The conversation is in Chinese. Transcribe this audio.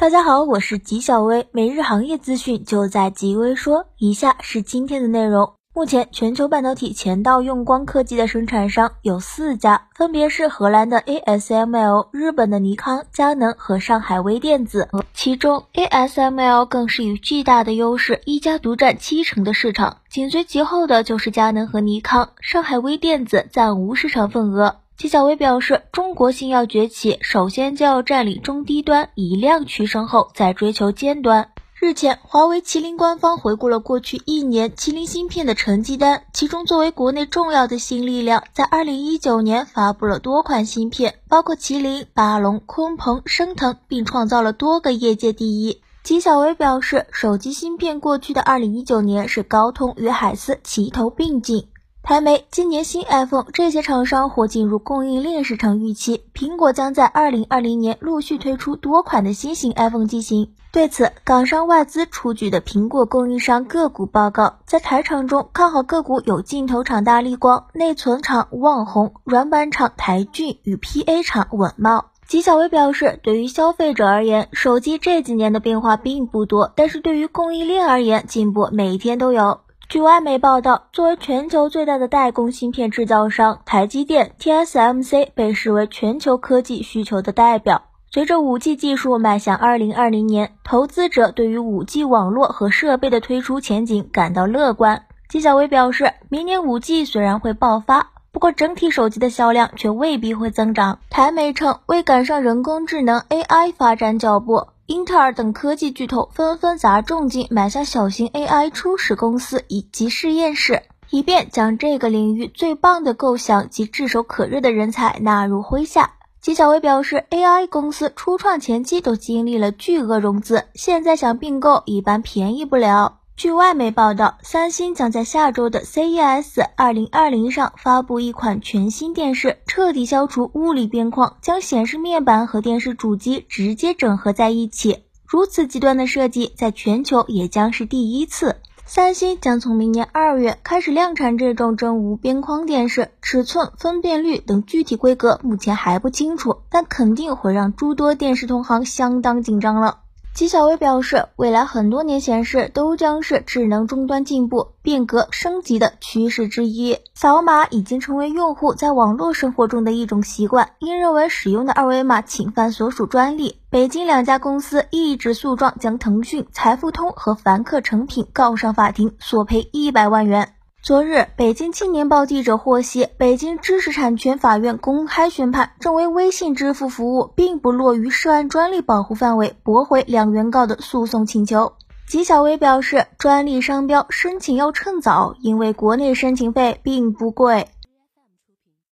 大家好，我是吉小薇，每日行业资讯就在吉微说。以下是今天的内容。目前，全球半导体前道用光刻机的生产商有四家，分别是荷兰的 ASML、日本的尼康、佳能和上海微电子。其中，ASML 更是以巨大的优势，一家独占七成的市场，紧随其后的就是佳能和尼康，上海微电子暂无市场份额。纪晓薇表示，中国芯要崛起，首先就要占领中低端，以量取胜后再追求尖端。日前，华为麒麟官方回顾了过去一年麒麟芯片的成绩单，其中作为国内重要的新力量，在二零一九年发布了多款芯片，包括麒麟、霸龙、鲲鹏、升腾，并创造了多个业界第一。纪晓薇表示，手机芯片过去的二零一九年是高通与海思齐头并进。台媒今年新 iPhone 这些厂商或进入供应链市场预期，苹果将在二零二零年陆续推出多款的新型 iPhone 机型。对此，港商外资出具的苹果供应商个股报告，在台厂中看好个股有镜头厂大力光、内存厂旺宏、软板厂台骏与 PA 厂稳茂。纪晓薇表示，对于消费者而言，手机这几年的变化并不多，但是对于供应链而言，进步每天都有。据外媒报道，作为全球最大的代工芯片制造商，台积电 TSMC 被视为全球科技需求的代表。随着 5G 技术迈向2020年，投资者对于 5G 网络和设备的推出前景感到乐观。纪晓薇表示，明年 5G 虽然会爆发，不过整体手机的销量却未必会增长。台媒称，为赶上人工智能 AI 发展脚步。英特尔等科技巨头纷纷砸重金买下小型 AI 初始公司以及实验室，以便将这个领域最棒的构想及炙手可热的人才纳入麾下。纪晓薇表示，AI 公司初创前期都经历了巨额融资，现在想并购一般便宜不了。据外媒报道，三星将在下周的 CES 2020上发布一款全新电视，彻底消除物理边框，将显示面板和电视主机直接整合在一起。如此极端的设计，在全球也将是第一次。三星将从明年二月开始量产这种真无边框电视，尺寸、分辨率等具体规格目前还不清楚，但肯定会让诸多电视同行相当紧张了。纪晓薇表示，未来很多年显示都将是智能终端进步、变革升级的趋势之一。扫码已经成为用户在网络生活中的一种习惯，因认为使用的二维码侵犯所属专利，北京两家公司一纸诉状将腾讯、财付通和凡客诚品告上法庭，索赔一百万元。昨日，北京青年报记者获悉，北京知识产权法院公开宣判，认为微信支付服务并不落于涉案专利保护范围，驳回两原告的诉讼请求。纪晓薇表示，专利商标申请要趁早，因为国内申请费并不贵。